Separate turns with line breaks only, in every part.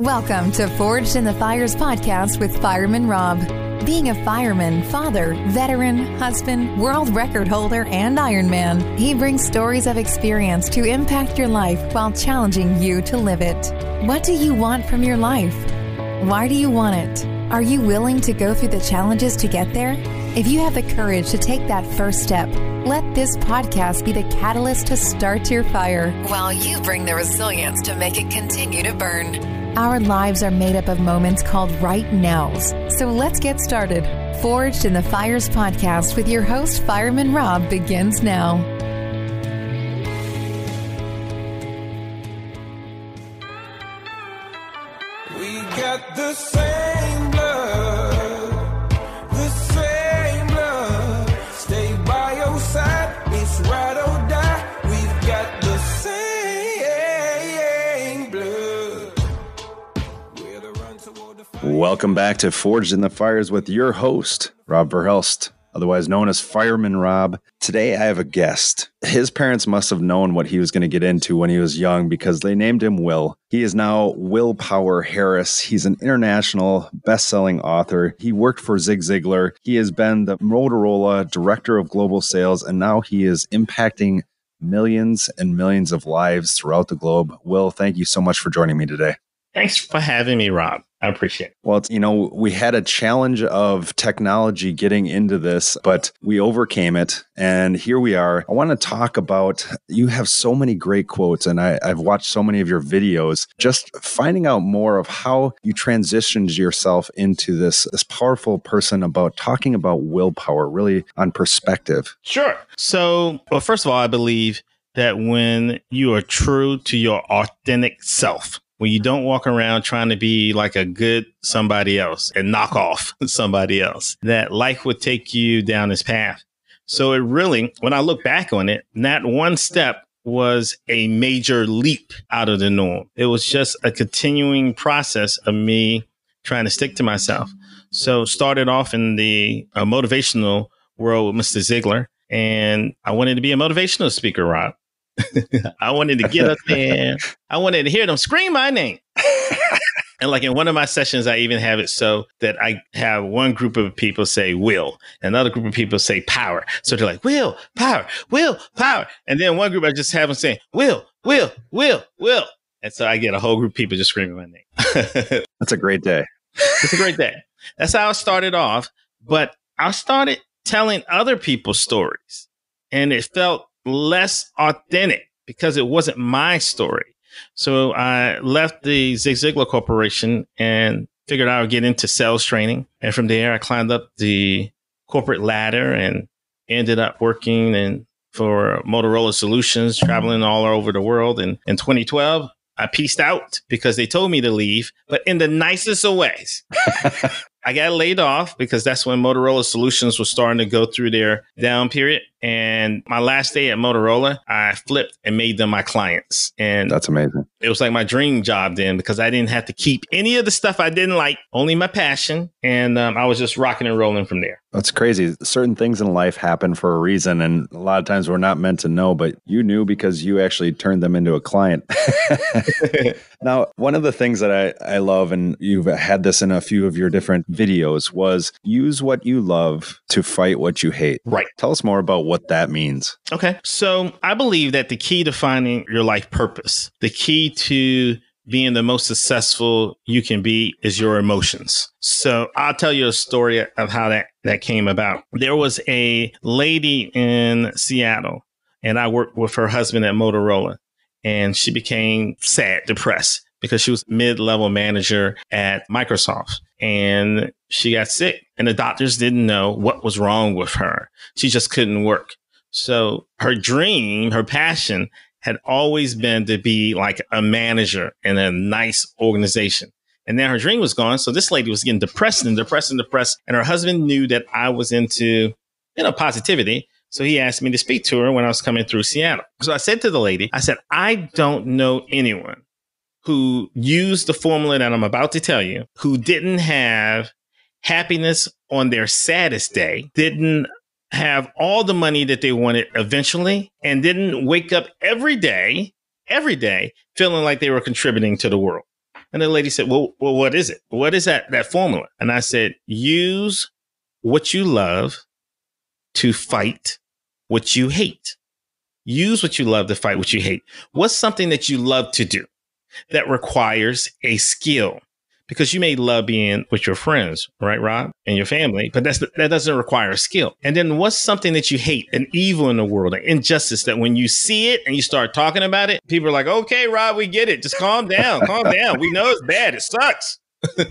Welcome to Forged in the Fires podcast with Fireman Rob. Being a fireman, father, veteran, husband, world record holder, and Ironman, he brings stories of experience to impact your life while challenging you to live it. What do you want from your life? Why do you want it? Are you willing to go through the challenges to get there? If you have the courage to take that first step, let this podcast be the catalyst to start your fire while you bring the resilience to make it continue to burn. Our lives are made up of moments called right nows. So let's get started. Forged in the Fires podcast with your host, Fireman Rob, begins now.
We got the same
Welcome back to Forged in the Fires with your host, Rob Verhelst, otherwise known as Fireman Rob. Today I have a guest. His parents must have known what he was going to get into when he was young because they named him Will. He is now Willpower Harris. He's an international best-selling author. He worked for Zig Ziglar. He has been the Motorola Director of Global Sales, and now he is impacting millions and millions of lives throughout the globe. Will, thank you so much for joining me today.
Thanks for having me, Rob. I appreciate it.
Well, you know, we had a challenge of technology getting into this, but we overcame it. And here we are. I want to talk about you have so many great quotes, and I, I've watched so many of your videos, just finding out more of how you transitioned yourself into this, this powerful person about talking about willpower, really on perspective.
Sure. So, well, first of all, I believe that when you are true to your authentic self, when you don't walk around trying to be like a good somebody else and knock off somebody else, that life would take you down this path. So it really, when I look back on it, that one step was a major leap out of the norm. It was just a continuing process of me trying to stick to myself. So started off in the uh, motivational world with Mr. Ziglar, and I wanted to be a motivational speaker, Rob. I wanted to get up there. I wanted to hear them scream my name. and like in one of my sessions, I even have it so that I have one group of people say will, another group of people say power. So they're like, will, power, will, power. And then one group I just have them saying, will, will, will, will. And so I get a whole group of people just screaming my name.
That's a great day.
it's a great day. That's how I started off. But I started telling other people's stories and it felt less authentic because it wasn't my story. So I left the Zig Ziglar Corporation and figured I would get into sales training. And from there, I climbed up the corporate ladder and ended up working and for Motorola Solutions, traveling all over the world. And in 2012, I pieced out because they told me to leave, but in the nicest of ways. I got laid off because that's when Motorola Solutions was starting to go through their down period. And my last day at Motorola, I flipped and made them my clients. And
That's amazing.
it was like my dream job then because I didn't have to keep any of the stuff I didn't like, only my passion. And um, I was just rocking and rolling from there.
That's crazy. Certain things in life happen for a reason, and a lot of times we're not meant to know, but you knew because you actually turned them into a client. now, one of the things that I, I love, and you've had this in a few of your different videos, was use what you love to fight what you hate.
Right.
Tell us more about what that means.
Okay. So I believe that the key to finding your life purpose, the key to being the most successful you can be is your emotions. So I'll tell you a story of how that, that came about. There was a lady in Seattle and I worked with her husband at Motorola and she became sad, depressed because she was mid-level manager at Microsoft and she got sick and the doctors didn't know what was wrong with her. She just couldn't work. So her dream, her passion had always been to be like a manager in a nice organization. And now her dream was gone. So this lady was getting depressed and depressed and depressed. And her husband knew that I was into, you know, positivity. So he asked me to speak to her when I was coming through Seattle. So I said to the lady, I said, I don't know anyone who used the formula that I'm about to tell you, who didn't have happiness on their saddest day, didn't have all the money that they wanted eventually, and didn't wake up every day, every day, feeling like they were contributing to the world. And the lady said, well, well, what is it? What is that, that formula? And I said, use what you love to fight what you hate. Use what you love to fight what you hate. What's something that you love to do that requires a skill? Because you may love being with your friends, right, Rob, and your family, but that's that doesn't require a skill. And then what's something that you hate, an evil in the world, an injustice that when you see it and you start talking about it, people are like, "Okay, Rob, we get it. Just calm down, calm down. We know it's bad. It sucks."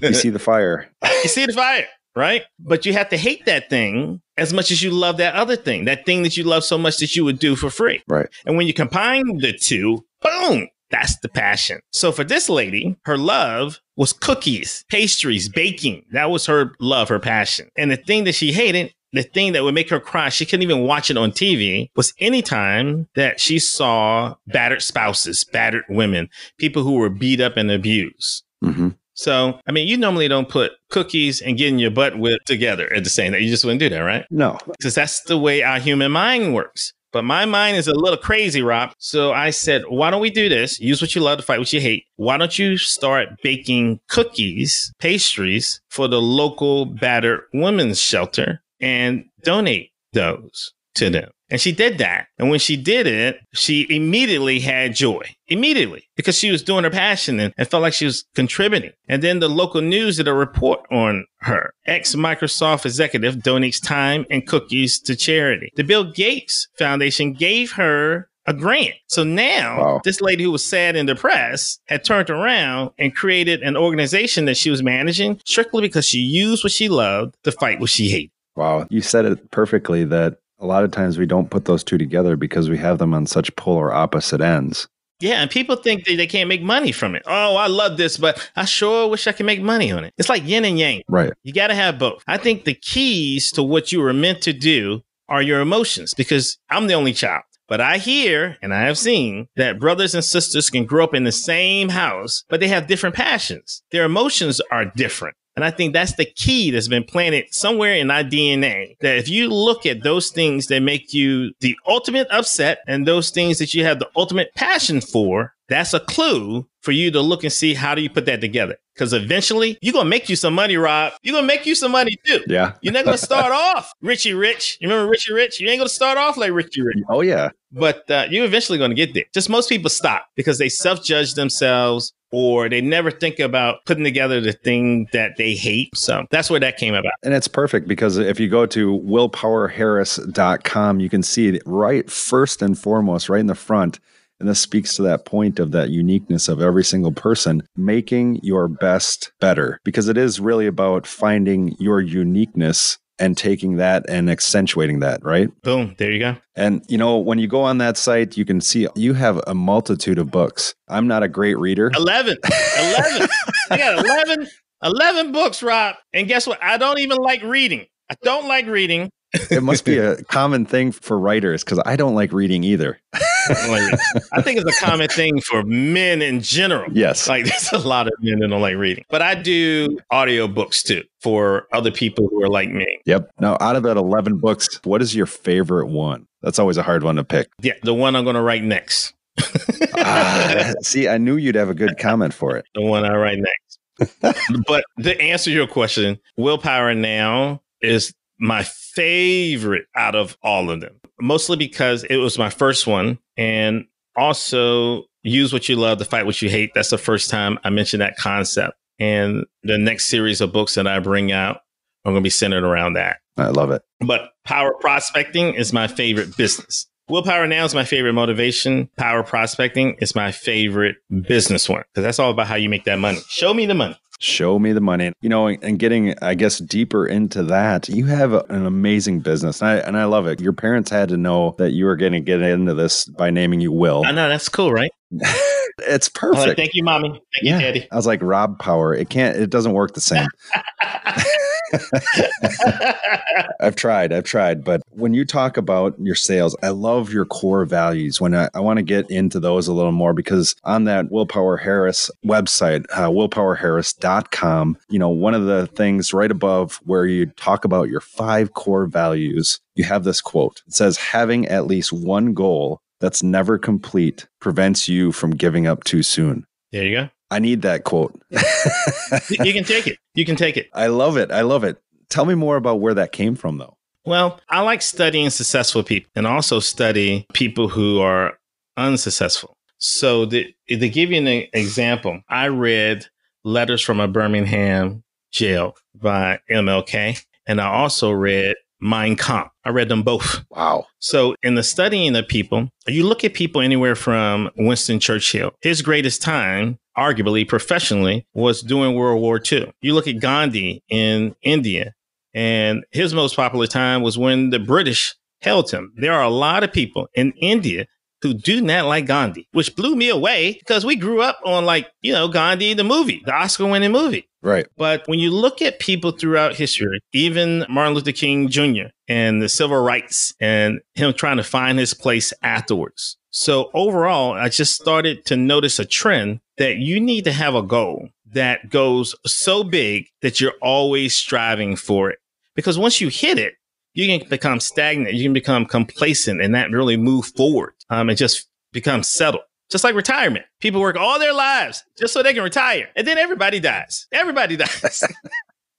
You see the fire.
you see the fire, right? But you have to hate that thing as much as you love that other thing, that thing that you love so much that you would do for free.
Right.
And when you combine the two, boom, that's the passion. So for this lady, her love was cookies, pastries, baking. That was her love, her passion. And the thing that she hated, the thing that would make her cry, she couldn't even watch it on TV, was anytime that she saw battered spouses, battered women, people who were beat up and abused.
hmm
So, I mean, you normally don't put cookies and getting your butt whipped together at the same time. You just wouldn't do that, right?
No.
Because that's the way our human mind works. But my mind is a little crazy, Rob. So I said, why don't we do this? Use what you love to fight what you hate. Why don't you start baking cookies, pastries for the local battered women's shelter and donate those to them? And she did that. And when she did it, she immediately had joy. Immediately. Because she was doing her passion and, and felt like she was contributing. And then the local news did a report on her. Ex Microsoft executive donates time and cookies to charity. The Bill Gates Foundation gave her a grant. So now
Wow.
this lady who was sad and depressed had turned around and created an organization that she was managing strictly because she used what she loved to fight what she hated.
Wow. You said it perfectly that a lot of times we don't put those two together because we have them on such polar opposite ends.
Yeah, and people think that they can't make money from it. Oh, I love this, but I sure wish I could make money on it. It's like yin and yang.
Right.
You got to have both. I think the keys to what you were meant to do are your emotions because I'm the only child. But I hear and I have seen that brothers and sisters can grow up in the same house, but they have different passions. Their emotions are different. And I think that's the key that's been planted somewhere in our DNA. That if you look at those things that make you the ultimate upset and those things that you have the ultimate passion for, that's a clue for you to look and see how do you put that together. Because eventually you're gonna make you some money, Rob. You're gonna make you some money too.
Yeah.
You're not gonna start off Richie Rich. You remember Richie Rich? You ain't gonna start off like Richie Rich
Oh, yeah.
but uh, you're eventually going to get there. Just most people stop because they self judge themselves or they never think about putting together the thing that they hate. So that's where that came about.
And it's perfect because if you go to willpowerharris.com, you can see it right first and foremost, right in the front. And this speaks to that point of that uniqueness of every single person, making your best better, because it is really about finding your uniqueness and taking that and accentuating that, right?
Boom. There you go.
And you know, when you go on that site, you can see you have a multitude of books. I'm not a great reader.
11. 11. I got 11, 11 books, Rob. And guess what? I don't even like reading. I don't like reading.
It must be a common thing for writers because I don't like reading either.
I don't like reading. I think it's a common thing for men in general.
Yes.
Like there's a lot of men that don't like reading. But I do audiobooks too for other people who are like me.
Yep. Now, out of that 11 books, what is your favorite one? That's always a hard one to pick.
Yeah, the one I'm going to write next.
Ah, see, I knew you'd have a good comment for it.
the one I write next. but to answer your question, Willpower Now is my favorite out of all of them, mostly because it was my first one. And also, use what you love to fight what you hate. That's the first time I mentioned that concept. And the next series of books that I bring out are going to be centered around that.
I love it.
But power prospecting is my favorite business. Willpower now is my favorite motivation. Power prospecting is my favorite business one because that's all about how you make that money. Show me the money.
Show me the money. You know, and getting, I guess, deeper into that, you have an amazing business. And I, and I love it. Your parents had to know that you were going to get into this by naming you Will.
I know that's cool, right?
It's
I'm like,
perfect.
thank you, mommy. Thank
Yeah.
you, daddy.
I was like, Rob Power. It can't, it doesn't work the same. I've tried, I've tried. But when you talk about your sales, I love your core values. When I, I want to get into those a little more because on that Willpower Harris website, uh, willpowerharris.com, you know, one of the things right above where you talk about your five core values, you have this quote. It says, having at least one goal that's never complete prevents you from giving up too soon.
there you go.
I need that quote.
you can take it. You can take it.
I love it. I love it. Tell me more about where that came from, though.
Well, I like studying successful people and also study people who are unsuccessful. So, the, to give you an example, I read Letters from a Birmingham Jail by MLK, and I also read Mein Kampf. I read them both.
Wow.
So, in the studying of people, you look at people anywhere from Winston Churchill. His greatest time, arguably professionally, was during World War II. You look at Gandhi in India, and his most popular time was when the British held him. There are a lot of people in India who do not like Gandhi, which blew me away because we grew up on like, you know, Gandhi, the movie, the Oscar winning movie.
Right.
But when you look at people throughout history, even Martin Luther King Jr. and the civil rights and him trying to find his place afterwards. So overall, I just started to notice a trend that you need to have a goal that goes so big that you're always striving for it. Because once you hit it, you can become stagnant. You can become complacent and not really move forward um, and just become settled. Just like retirement. People work all their lives just so they can retire. And then everybody dies. Everybody dies.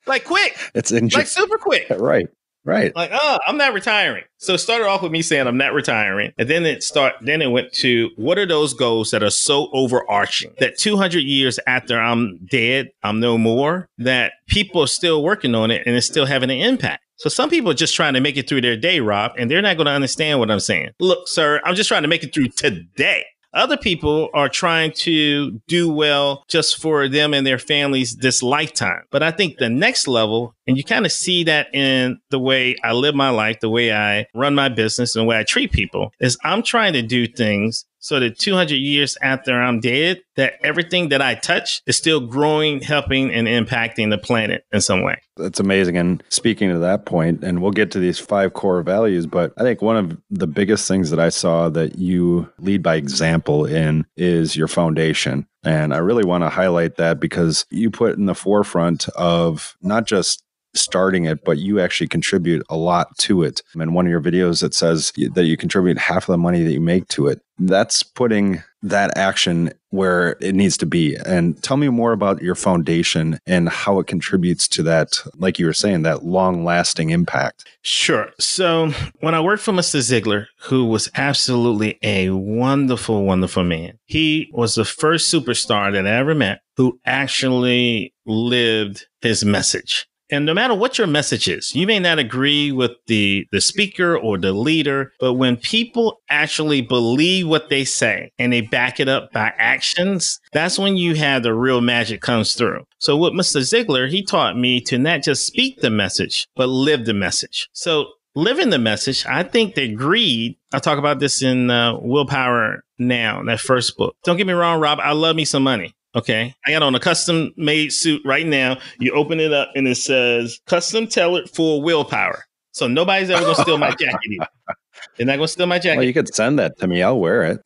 like quick.
It's.
Like super quick.
Right. Right.
Like, oh, I'm not retiring. So it started off with me saying I'm not retiring. And then it start then it went to what are those goals that are so overarching that 200 years after I'm dead, I'm no more, that people are still working on it and it's still having an impact. So some people are just trying to make it through their day, Rob, and they're not going to understand what I'm saying. Look, sir, I'm just trying to make it through today. Other people are trying to do well just for them and their families this lifetime. But I think the next level, and you kind of see that in the way I live my life, the way I run my business, and the way I treat people, is I'm trying to do things so that 200 years after I'm dead, that everything that I touch is still growing, helping, and impacting the planet in some way.
That's amazing. And speaking to that point, and we'll get to these five core values, but I think one of the biggest things that I saw that you lead by example in is your foundation. And I really want to highlight that because you put in the forefront of not just starting it, but you actually contribute a lot to it. In one of your videos, it says that you contribute half of the money that you make to it. That's putting that action where it needs to be. And tell me more about your foundation and how it contributes to that, like you were saying, that long lasting impact.
Sure. So when I worked for Mr. Ziglar, who was absolutely a wonderful, wonderful man, he was the first superstar that I ever met who actually lived his message. And no matter what your message is, you may not agree with the, the speaker or the leader, but when people actually believe what they say and they back it up by actions, that's when you have the real magic comes through. So with Mr. Ziglar, he taught me to not just speak the message, but live the message. So living the message, I think that greed, I talk about this in uh, Willpower Now, that first book. Don't get me wrong, Rob, I love me some money. Okay. I got on a custom made suit right now. You open it up and it says custom tailored for willpower. So nobody's ever gonna steal my jacket. Either. They're not gonna steal my jacket.
Well, you could send that to me. I'll wear it.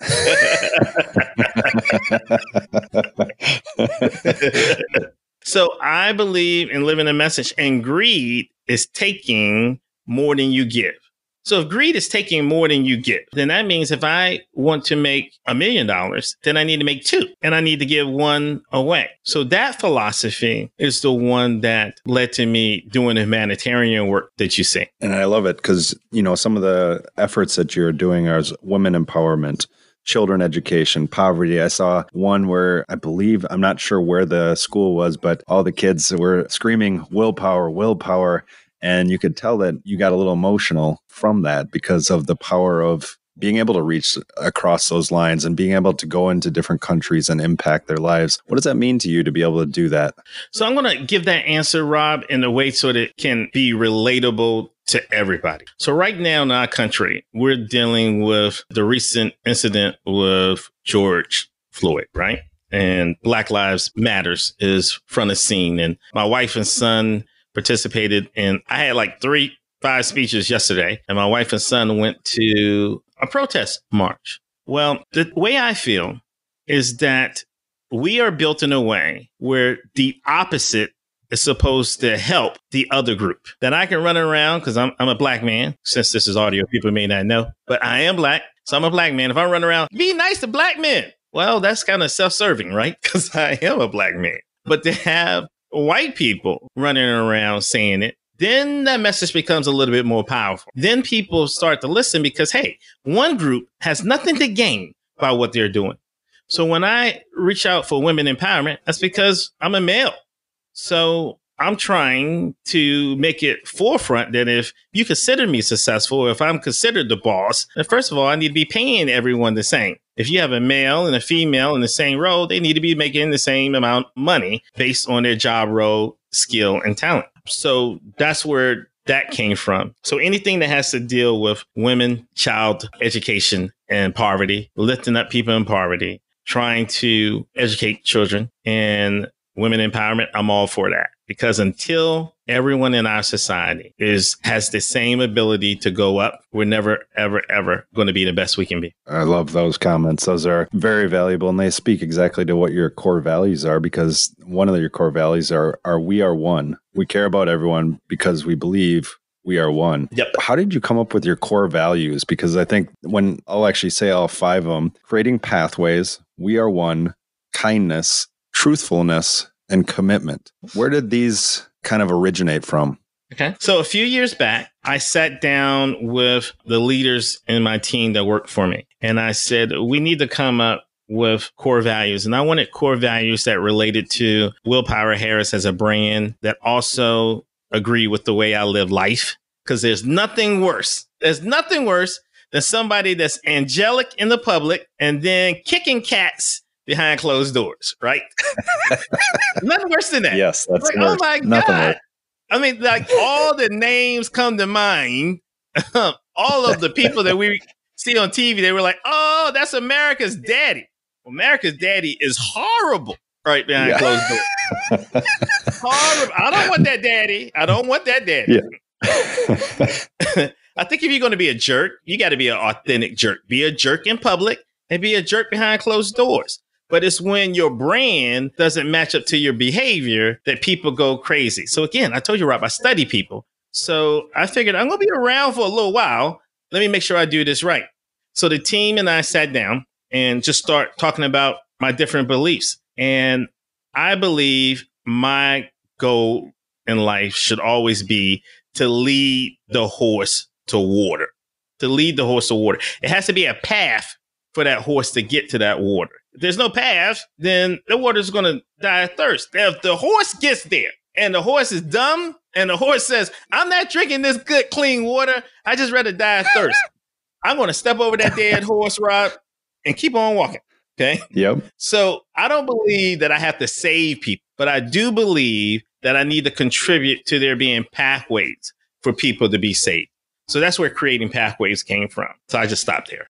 so I believe in living a message, and greed is taking more than you give. So if greed is taking more than you get, then that means if I want to make a million dollars, then I need to make two and I need to give one away. So that philosophy is the one that led to me doing the humanitarian work that you see.
And I love it because, you know, some of the efforts that you're doing are women empowerment children education, poverty. I saw one where I believe, I'm not sure where the school was, but all the kids were screaming willpower, willpower. And you could tell that you got a little emotional from that because of the power of being able to reach across those lines and being able to go into different countries and impact their lives. What does that mean to you to be able to do that?
So I'm going to give that answer, Rob, in a way so that it can be relatable to everybody. So right now in our country, we're dealing with the recent incident with George Floyd, right? And Black Lives Matters is front of scene. And my wife and son participated in, I had like three, five speeches yesterday, and my wife and son went to a protest march. Well, the way I feel is that we are built in a way where the opposite is supposed to help the other group. That I can run around because I'm, I'm a black man. Since this is audio, people may not know, but I am black. So I'm a black man. If I run around, be nice to black men. well, that's kind of self serving, right? Because I am a black man. But to have white people running around saying it, then that message becomes a little bit more powerful. Then people start to listen because, hey, one group has nothing to gain by what they're doing. So when I reach out for women empowerment, that's because I'm a male. So I'm trying to make it forefront that if you consider me successful, if I'm considered the boss, then first of all, I need to be paying everyone the same. If you have a male and a female in the same role, they need to be making the same amount of money based on their job role, skill, and talent. So that's where that came from. So anything that has to deal with women, child education, and poverty, lifting up people in poverty, trying to educate children and women empowerment, I'm all for that because until everyone in our society is has the same ability to go up, we're never ever ever going to be the best we can be.
I love those comments. Those are very valuable and they speak exactly to what your core values are because one of your core values are are we are one. We care about everyone because we believe we are one.
Yep.
How did you come up with your core values? Because I think when I'll actually say all five of them, creating pathways, we are one, kindness, truthfulness, and commitment. Where did these kind of originate from?
Okay. So a few years back, I sat down with the leaders in my team that worked for me. And I said, we need to come up with core values. And I wanted core values that related to Willpower Harris as a brand that also agree with the way I live life. Cause there's nothing worse. There's nothing worse than somebody that's angelic in the public and then kicking cats behind closed doors, right? Nothing worse than that.
Yes, that's
like, oh
worse.
oh my
Nothing
god.
worse.
I mean, like all the names come to mind. all of the people that we see on TV, they were like, "Oh, that's America's daddy." Well, America's daddy is horrible right behind
Yeah.
closed doors. horrible. I don't want that daddy. I don't want that daddy. Yeah. I think if you're going to be a jerk, you got to be an authentic jerk. Be a jerk in public and be a jerk behind closed doors. But it's when your brand doesn't match up to your behavior that people go crazy. So again, I told you, Rob, I study people. So I figured I'm going to be around for a little while. Let me make sure I do this right. So the team and I sat down and just start talking about my different beliefs. And I believe my goal in life should always be to lead the horse to water. To lead the horse to water. It has to be a path for that horse to get to that water. If there's no path, then the water's going to die of thirst. If the horse gets there and the horse is dumb and the horse says, I'm not drinking this good, clean water, I just rather die of thirst. I'm going to step over that dead horse, Rob, and keep on walking. Okay.
yep.
So I don't believe that I have to save people, but I do believe that I need to contribute to there being pathways for people to be saved. So that's where creating pathways came from. So I just stopped there.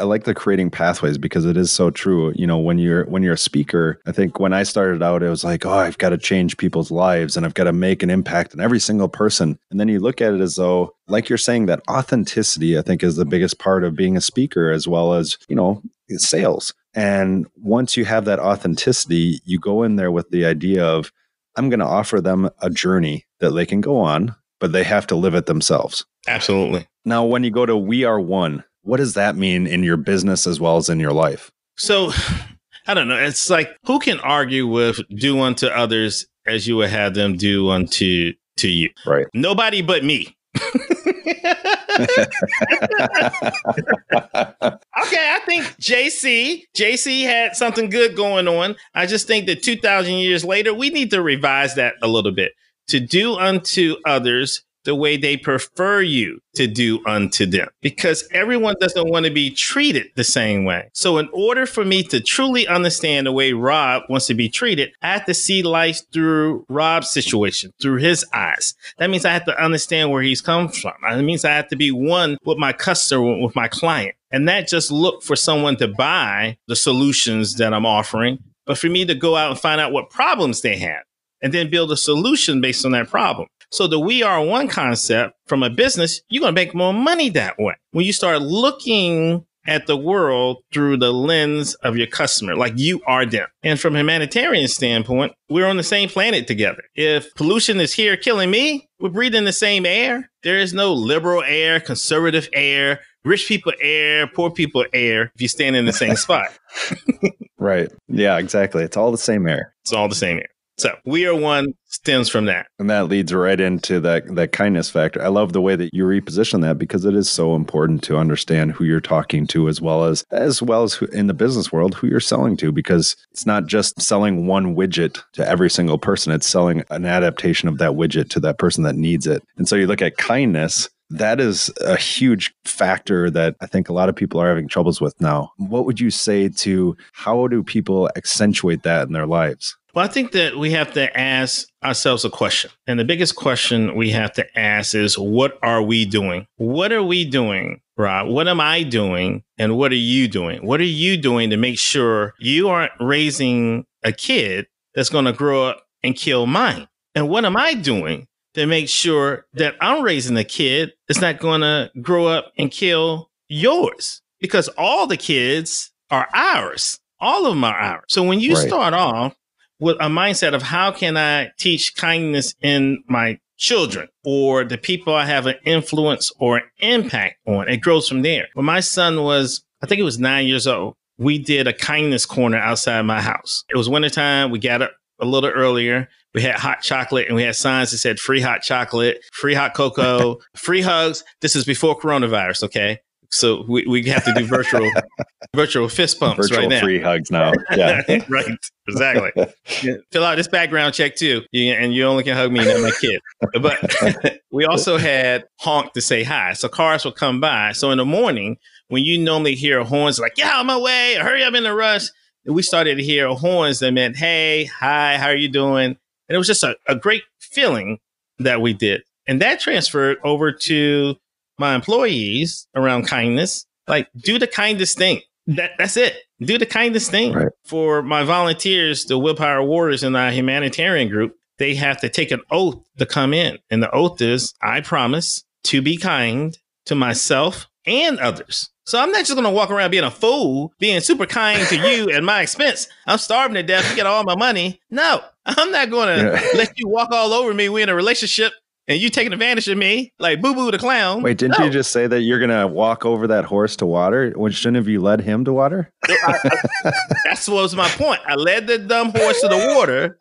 I like the creating pathways because it is so true. You know, when you're when you're a speaker, I think when I started out, it was like, oh, I've got to change people's lives and I've got to make an impact on every single person. And then you look at it as though, like you're saying, that authenticity, I think, is the biggest part of being a speaker, as well as you know, sales. And once you have that authenticity, you go in there with the idea of, I'm going to offer them a journey that they can go on, but they have to live it themselves.
Absolutely.
Now, when you go to We Are One, what does that mean in your business as well as in your life?
So I don't know. It's like who can argue with do unto others as you would have them do unto to you?
Right.
Nobody but me. Okay, I think JC JC had something good going on. I just think that 2000 years later we need to revise that a little bit. To do unto others the way they prefer you to do unto them because everyone doesn't want to be treated the same way. So in order for me to truly understand the way Rob wants to be treated, I have to see life through Rob's situation, through his eyes. That means I have to understand where he's come from. That means I have to be one with my customer, with my client and not just look for someone to buy the solutions that I'm offering, but for me to go out and find out what problems they have and then build a solution based on that problem. So the we are one concept from a business, you're going to make more money that way. When you start looking at the world through the lens of your customer, like you are them. And from a humanitarian standpoint, we're on the same planet together. If pollution is here killing me, we're breathing the same air. There is no liberal air, conservative air, rich people air, poor people air if you stand in the same spot.
Right. Yeah, exactly. It's all the same air.
It's all the same air. So we are one stems from that.
And that leads right into that that kindness factor. I love the way that you reposition that because it is so important to understand who you're talking to as well as as well as who, in the business world who you're selling to because it's not just selling one widget to every single person, it's selling an adaptation of that widget to that person that needs it. And so you look at kindness that is a huge factor that I think a lot of people are having troubles with now. What would you say to how do people accentuate that in their lives?
Well, I think that we have to ask ourselves a question. And the biggest question we have to ask is what are we doing? What are we doing, Rob? What am I doing? And what are you doing? What are you doing to make sure you aren't raising a kid that's going to grow up and kill mine? And what am I doing to make sure that I'm raising a kid that's not going to grow up and kill yours? Because all the kids are ours. All of them are ours. So when you
Right.
start off with a mindset of how can I teach kindness in my children or the people I have an influence or an impact on, it grows from there. When my son was, I think it was nine years old, we did a kindness corner outside my house. It was wintertime. We got up a little earlier. We had hot chocolate and we had signs that said free hot chocolate, free hot cocoa, free hugs. This is before coronavirus, okay? So we, we have to do virtual virtual fist bumps
Virtual
right now.
free hugs now. Yeah.
right. Exactly. Fill out this background check too, You- and you only can hug me, not my kid. But we also had honk to say hi, so cars will come by. So in the morning, when you normally hear horns like "Get out of my way!" or "Hurry up in a rush," we started to hear horns that meant "Hey, hi, how are you doing?" And it was just a, a great feeling that we did, and that transferred over to my employees around kindness. Like, do the kindest thing. That that's it. Do the kindest thing
Right.
for my volunteers, the Willpower Warriors and our humanitarian group. They have to take an oath to come in, and the oath is: I promise to be kind to myself and others. So I'm not just going to walk around being a fool, being super kind to you at my expense. I'm starving to death. You get all my money. No, I'm not going to
Yeah.
let you walk all over me. We're in a relationship and you taking advantage of me like Boo Boo the clown.
Wait, didn't
No.
you just say that you're going to walk over that horse to water? When shouldn't have you led him to water?
That's what was my point. I led the dumb horse to the water,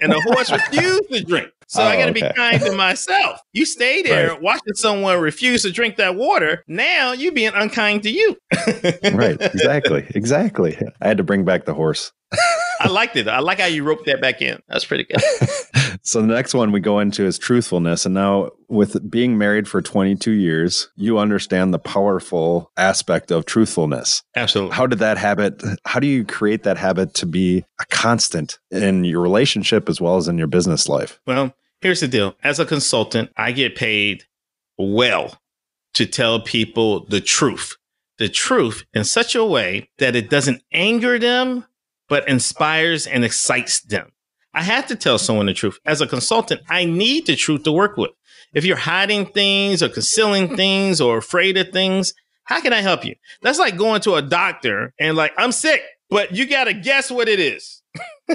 and the horse refused to drink. So I
Oh,
got to be kind to myself. You stay there
Right.
watching someone refuse to drink that water. Now you being unkind to you.
right. Exactly. Exactly. I had to bring back the horse.
I liked it. I like how you roped that back in. That's pretty good.
So the next one we go into is truthfulness. And now, with being married for 22 years, you understand the powerful aspect of truthfulness.
Absolutely.
How did that habit, how do you create that habit to be a constant in your relationship as well as in your business life?
Well, here's the deal. As a consultant, I get paid well to tell people the truth. The truth in such a way that it doesn't anger them, but inspires and excites them. I have to tell someone the truth. As a consultant, I need the truth to work with. If you're hiding things or concealing things or afraid of things, how can I help you? That's like going to a doctor and like, I'm sick, but you got to guess what it is. yeah,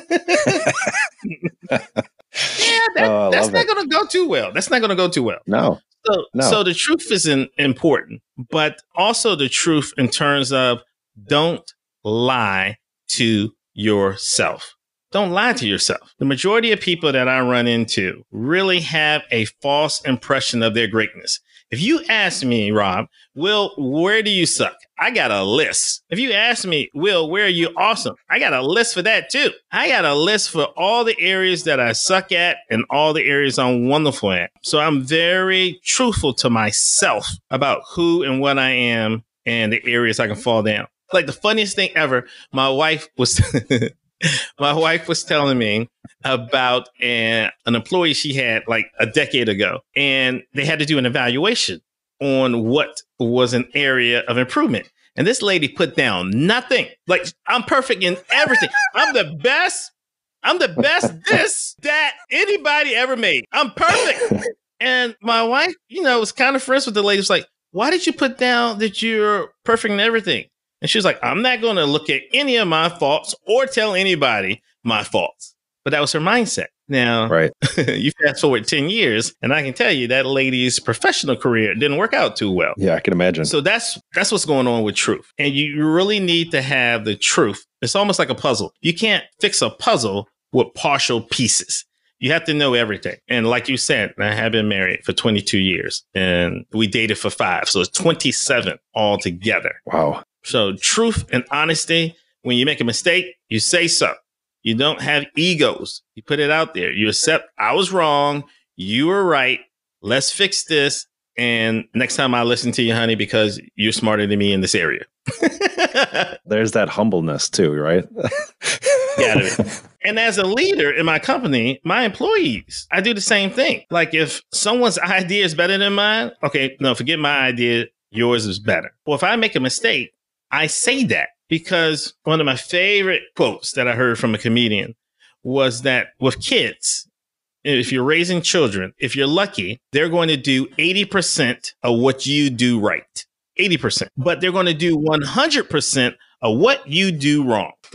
that,
Oh,
that's not going to go too well. That's not going to go too well.
No.
So,
No.
so the truth is in, important, but also the truth in terms of don't lie to yourself. Don't lie to yourself. The majority of people that I run into really have a false impression of their greatness. If you ask me, Rob, Will, where do you suck? I got a list. If you ask me, Will, where are you awesome? I got a list for that too. I got a list for all the areas that I suck at and all the areas I'm wonderful at. So I'm very truthful to myself about who and what I am and the areas I can fall down. Like the funniest thing ever, my wife was my wife was telling me about an, an employee she had like a decade ago, and they had to do an evaluation on what was an area of improvement. And this lady put down nothing. Like I'm perfect in everything. I'm the best. I'm the best this that anybody ever made. I'm perfect. And my wife, you know, was kind of friends with the lady. Was like, why did you put down that you're perfect in everything? And she was like, I'm not going to look at any of my faults or tell anybody my faults. But that was her mindset. Now,
Right.
you fast forward 10 years, and I can tell you that lady's professional career didn't work out too well.
Yeah, I can imagine.
So that's that's what's going on with truth. And you really need to have the truth. It's almost like a puzzle. You can't fix a puzzle with partial pieces. You have to know everything. And like you said, I have been married for 22 years and we dated for five. So it's 27 altogether.
wow.
So truth and honesty, when you make a mistake, you say so. You don't have egos. You put it out there. You accept I was wrong. You were right. Let's fix this. And next time I listen to you, honey, because you're smarter than me in this area.
There's that humbleness too, right?
Gotta and as a leader in my company, my employees, I do the same thing. Like if someone's idea is better than mine, okay, no, forget my idea. Yours is better. Well, if I make a mistake, I say that because one of my favorite quotes that I heard from a comedian was that with kids, if you're raising children, if you're lucky, they're going to do 80% of what you do right. 80%. But they're going to do 100% of what you do wrong.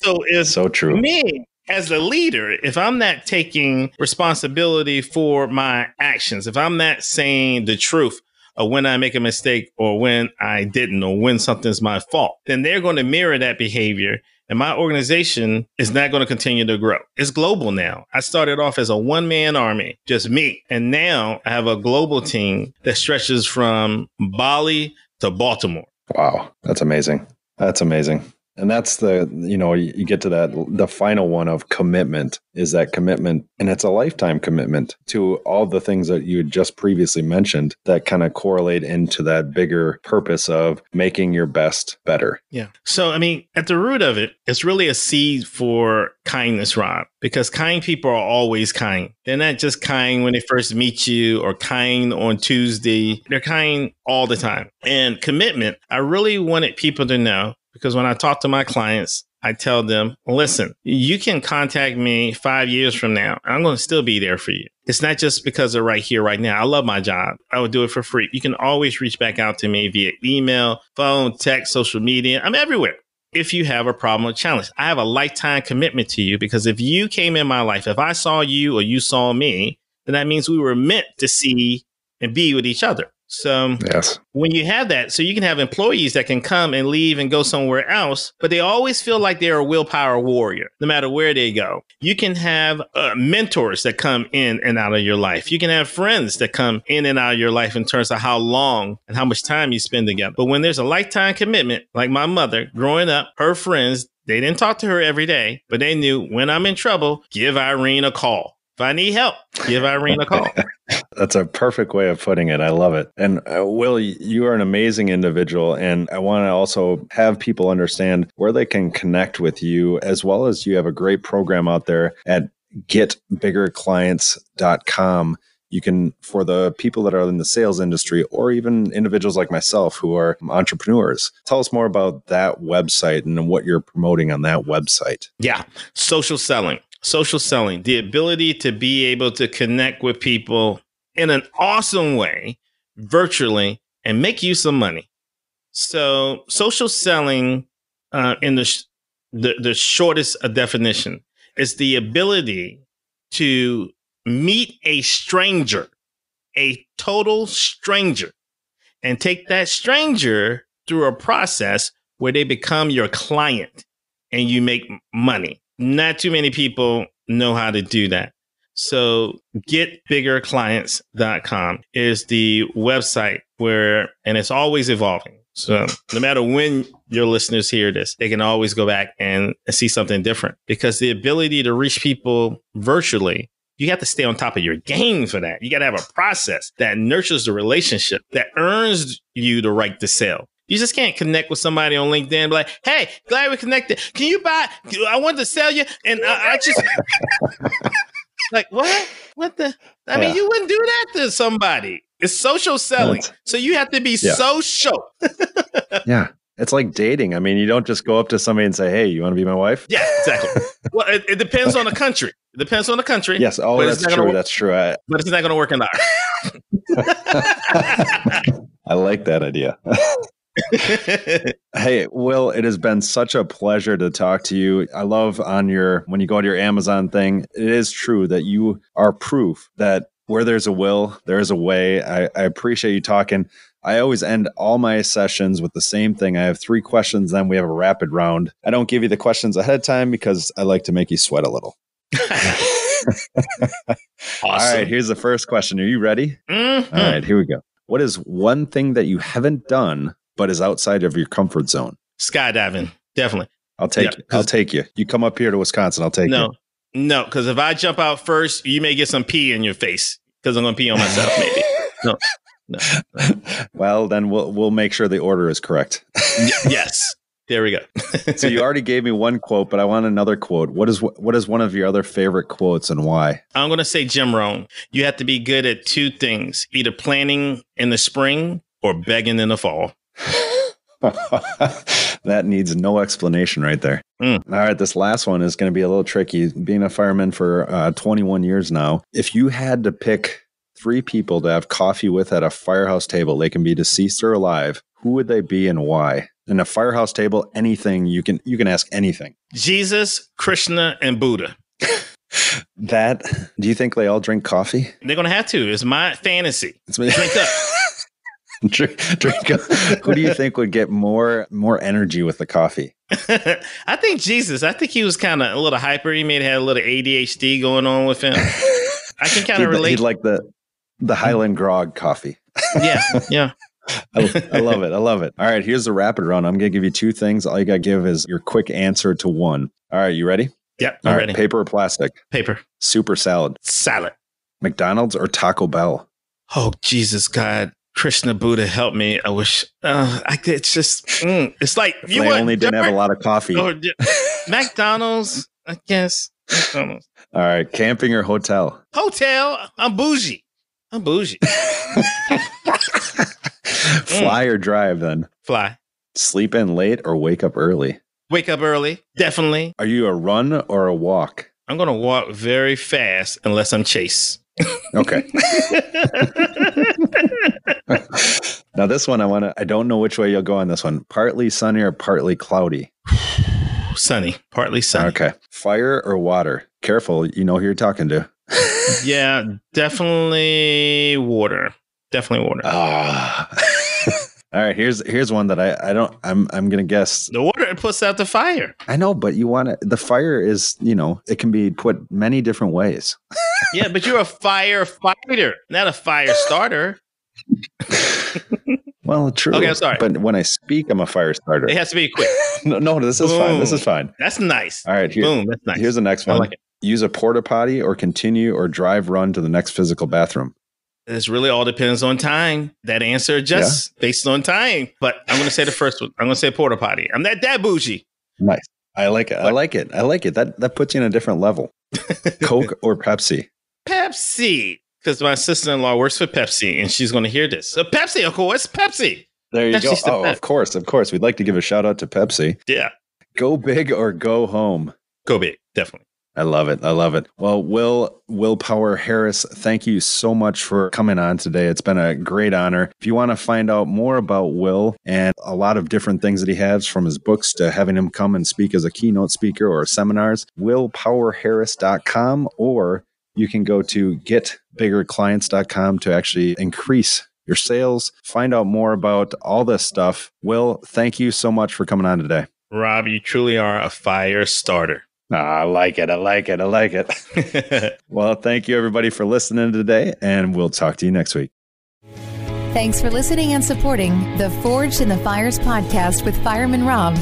so it's
so true.
me as a leader, if I'm not taking responsibility for my actions, if I'm not saying the truth of when I make a mistake or when I didn't or when something's my fault, then they're going to mirror that behavior. And my organization is not going to continue to grow. It's global now. I started off as a one man army, just me. And now I have a global team that stretches from Bali to Baltimore.
Wow, that's amazing. That's amazing. And that's the, you know, you, get to that, the final one of commitment is that commitment. And it's a lifetime commitment to all the things that you just previously mentioned that kind of correlate into that bigger purpose of making your best better.
Yeah. So, I mean, at the root of it, it's really a seed for kindness, Rob, because kind people are always kind. They're not just kind when they first meet you or kind on Tuesday. They're kind all the time. And commitment, I really wanted people to know because when I talk to my clients, I tell them, listen, you can contact me five years from now. I'm going to still be there for you. It's not just because they're right here, right now. I love my job. I would do it for free. You can always reach back out to me via email, phone, text, social media. I'm everywhere. If you have a problem or challenge, I have a lifetime commitment to you because if you came in my life, if I saw you or you saw me, then that means we were meant to see and be with each other. So
Yes.
when you have that, so you can have employees that can come and leave and go somewhere else, but they always feel like they're a willpower warrior, no matter where they go. You can have uh, mentors that come in and out of your life. You can have friends that come in and out of your life in terms of how long and how much time you spend together. But when there's a lifetime commitment, like my mother growing up, her friends, they didn't talk to her every day, but they knew when I'm in trouble, give Irene a call. If I need help, give Irene a call.
That's a perfect way of putting it. I love it. And uh, Will, you are an amazing individual. And I want to also have people understand where they can connect with you, as well as you have a great program out there at getbiggerclients.com. You can, for the people that are in the sales industry or even individuals like myself who are entrepreneurs, tell us more about that website and what you're promoting on that website.
Yeah. Social selling. Social selling, the ability to be able to connect with people in an awesome way virtually and make you some money. So, social selling, uh, in the, sh- the the shortest definition, is the ability to meet a stranger, a total stranger, and take that stranger through a process where they become your client and you make money. Not too many people know how to do that. So getbiggerclients.com is the website where, and it's always evolving. So no matter when your listeners hear this, they can always go back and see something different because the ability to reach people virtually you have to stay on top of your game for that. You got to have a process that nurtures the relationship that earns you the right to sell. You just can't connect with somebody on LinkedIn like, hey, glad we connected. Can you buy? I wanted to sell you. And I, I just, like, what? What the? I mean, you wouldn't do that to somebody. It's social selling.
That's-
so you have to be
Yeah.
social.
Yeah. It's like dating. I mean, you don't just go up to somebody and say, Hey, you want to be my wife?
Yeah, exactly. well, it, it depends on the country. It depends on the country.
Yes. Oh, that's true.
work.
That's true. I,
But it's not going to work in our.
I like that idea. Hey, Will, it has been such a pleasure to talk to you. I love on your, when you go to your Amazon thing, it is true that you are proof that where there's a will, there's a way. I, I appreciate you talking. I always end all my sessions with the same thing. I have three questions, then we have a rapid round. I don't give you the questions ahead of time because I like to make you sweat a little. All right, here's the first question. Are you ready?
Mhm.
All right, here we go. What is one thing that you haven't done but is outside of your comfort zone?
Skydiving, definitely.
I'll take
Yeah,
you. I'll take you. You come up here to Wisconsin, I'll take you.
No, no, because if I jump out first, you may get some pee in your face because I'm going to pee on myself, maybe.
you. well, then we'll we'll make sure the order is correct.
Yes. There we go.
so you already gave me one quote, but I want another quote. What is what is one of your other favorite quotes and why?
I'm going to say Jim Rohn. You have to be good at two things either planning in the spring or begging in the fall.
that needs no explanation right there.
Mm.
All right, this last one is going to be a little tricky. Being a fireman for uh, 21 years now, if you had to pick three people to have coffee with at a firehouse table, they can be deceased or alive. Who would they be and why? In a firehouse table, anything you can you can ask anything.
Jesus, Krishna, and Buddha.
That do you think they all drink coffee?
They're going to have to. It's my fantasy.
It's my-
Drink up.
drink, drink. Who do you think would get more more energy with the coffee?
I think Jesus, I think he was kind of a little hyper. He may have had a little ADHD going on with him. I can kind of relate.
He'd like the the mm-hmm. Highland Grog coffee.
yeah, yeah.
I, I love it. I love it. All right, here's the rapid round. I'm going to give you two things. All you got to give is your quick answer to one. All right, you ready?
Yep,
All right,
ready.
paper or plastic?
Paper.
Super salad.
Salad.
McDonald's or Taco Bell?
Oh, Jesus, God. Krishna Buddha, help me. I wish. Uh, I could it's just. mm, it's like
If
you
only didn't have a lot of coffee.
or McDonald's, I guess. McDonald's.
All right, camping or hotel?
Hotel. I'm bougie. I'm bougie.
Fly or drive then?
Fly.
Sleep in late or wake up early?
Wake up early. Definitely.
Are you a run or a walk?
I'm going to walk very fast unless I'm chased.
Okay. now this one I want to I don't know which way you'll go on this one. Partly sunny or partly cloudy?
sunny. Partly sunny.
Okay. Fire or water? Careful, you know who you're talking to.
Yeah, definitely water. Definitely water.
Ah. All right, here's here's one that I I don't I'm I'm gonna guess.
the water puts out the fire.
I know, but you want to. The fire is you know it can be put many different ways.
Yeah, but you're a firefighter, not a fire starter.
Well, true.
Okay, I'm sorry.
But when I speak, I'm a fire starter.
It has to be quick.
No, no, this is fine. This is fine.
That's nice.
All right, here,
Boom. That's nice.
here's the next
I
one.
like it.
Use a porta potty or continue or drive run to the next physical bathroom.
This really all depends on time. That answer adjusts based on time. But I'm going to say the first one. I'm going to say porta potty. I'm not that bougie.
Nice. I like it. I like it. I like it. That that puts you in a different level. Coke or Pepsi?
Pepsi. Because my sister in law works for Pepsi and she's going to hear this. So Pepsi, of course. Pepsi.
There you go.
Pepsi's the
Oh, of course, of course. We'd like to give a shout out to Pepsi.
Yeah.
Go big or go home.
Go big. Definitely.
I love it. I love it. Well, Will Willpower Harris, thank you so much for coming on today. It's been a great honor. If you want to find out more about Will and a lot of different things that he has from his books to having him come and speak as a keynote speaker or seminars, willpowerharris.com or you can go to getbiggerclients.com to actually increase your sales, find out more about all this stuff. Will, thank you so much for coming on today.
Rob, you truly are a fire starter.
Ah, I like it. I like it. I like it. Well, thank you everybody for listening today, and we'll talk to you next week.
Thanks for listening and supporting the Forged in the Fires podcast with Fireman Rob.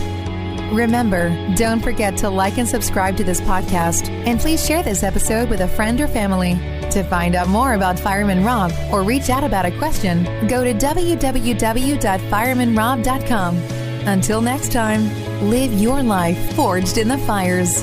Remember, don't forget to like and subscribe to this podcast, and please share this episode with a friend or family. To find out more about Fireman Rob or reach out about a question, go to www.firemanrob.com. Until next time, live your life forged in the fires.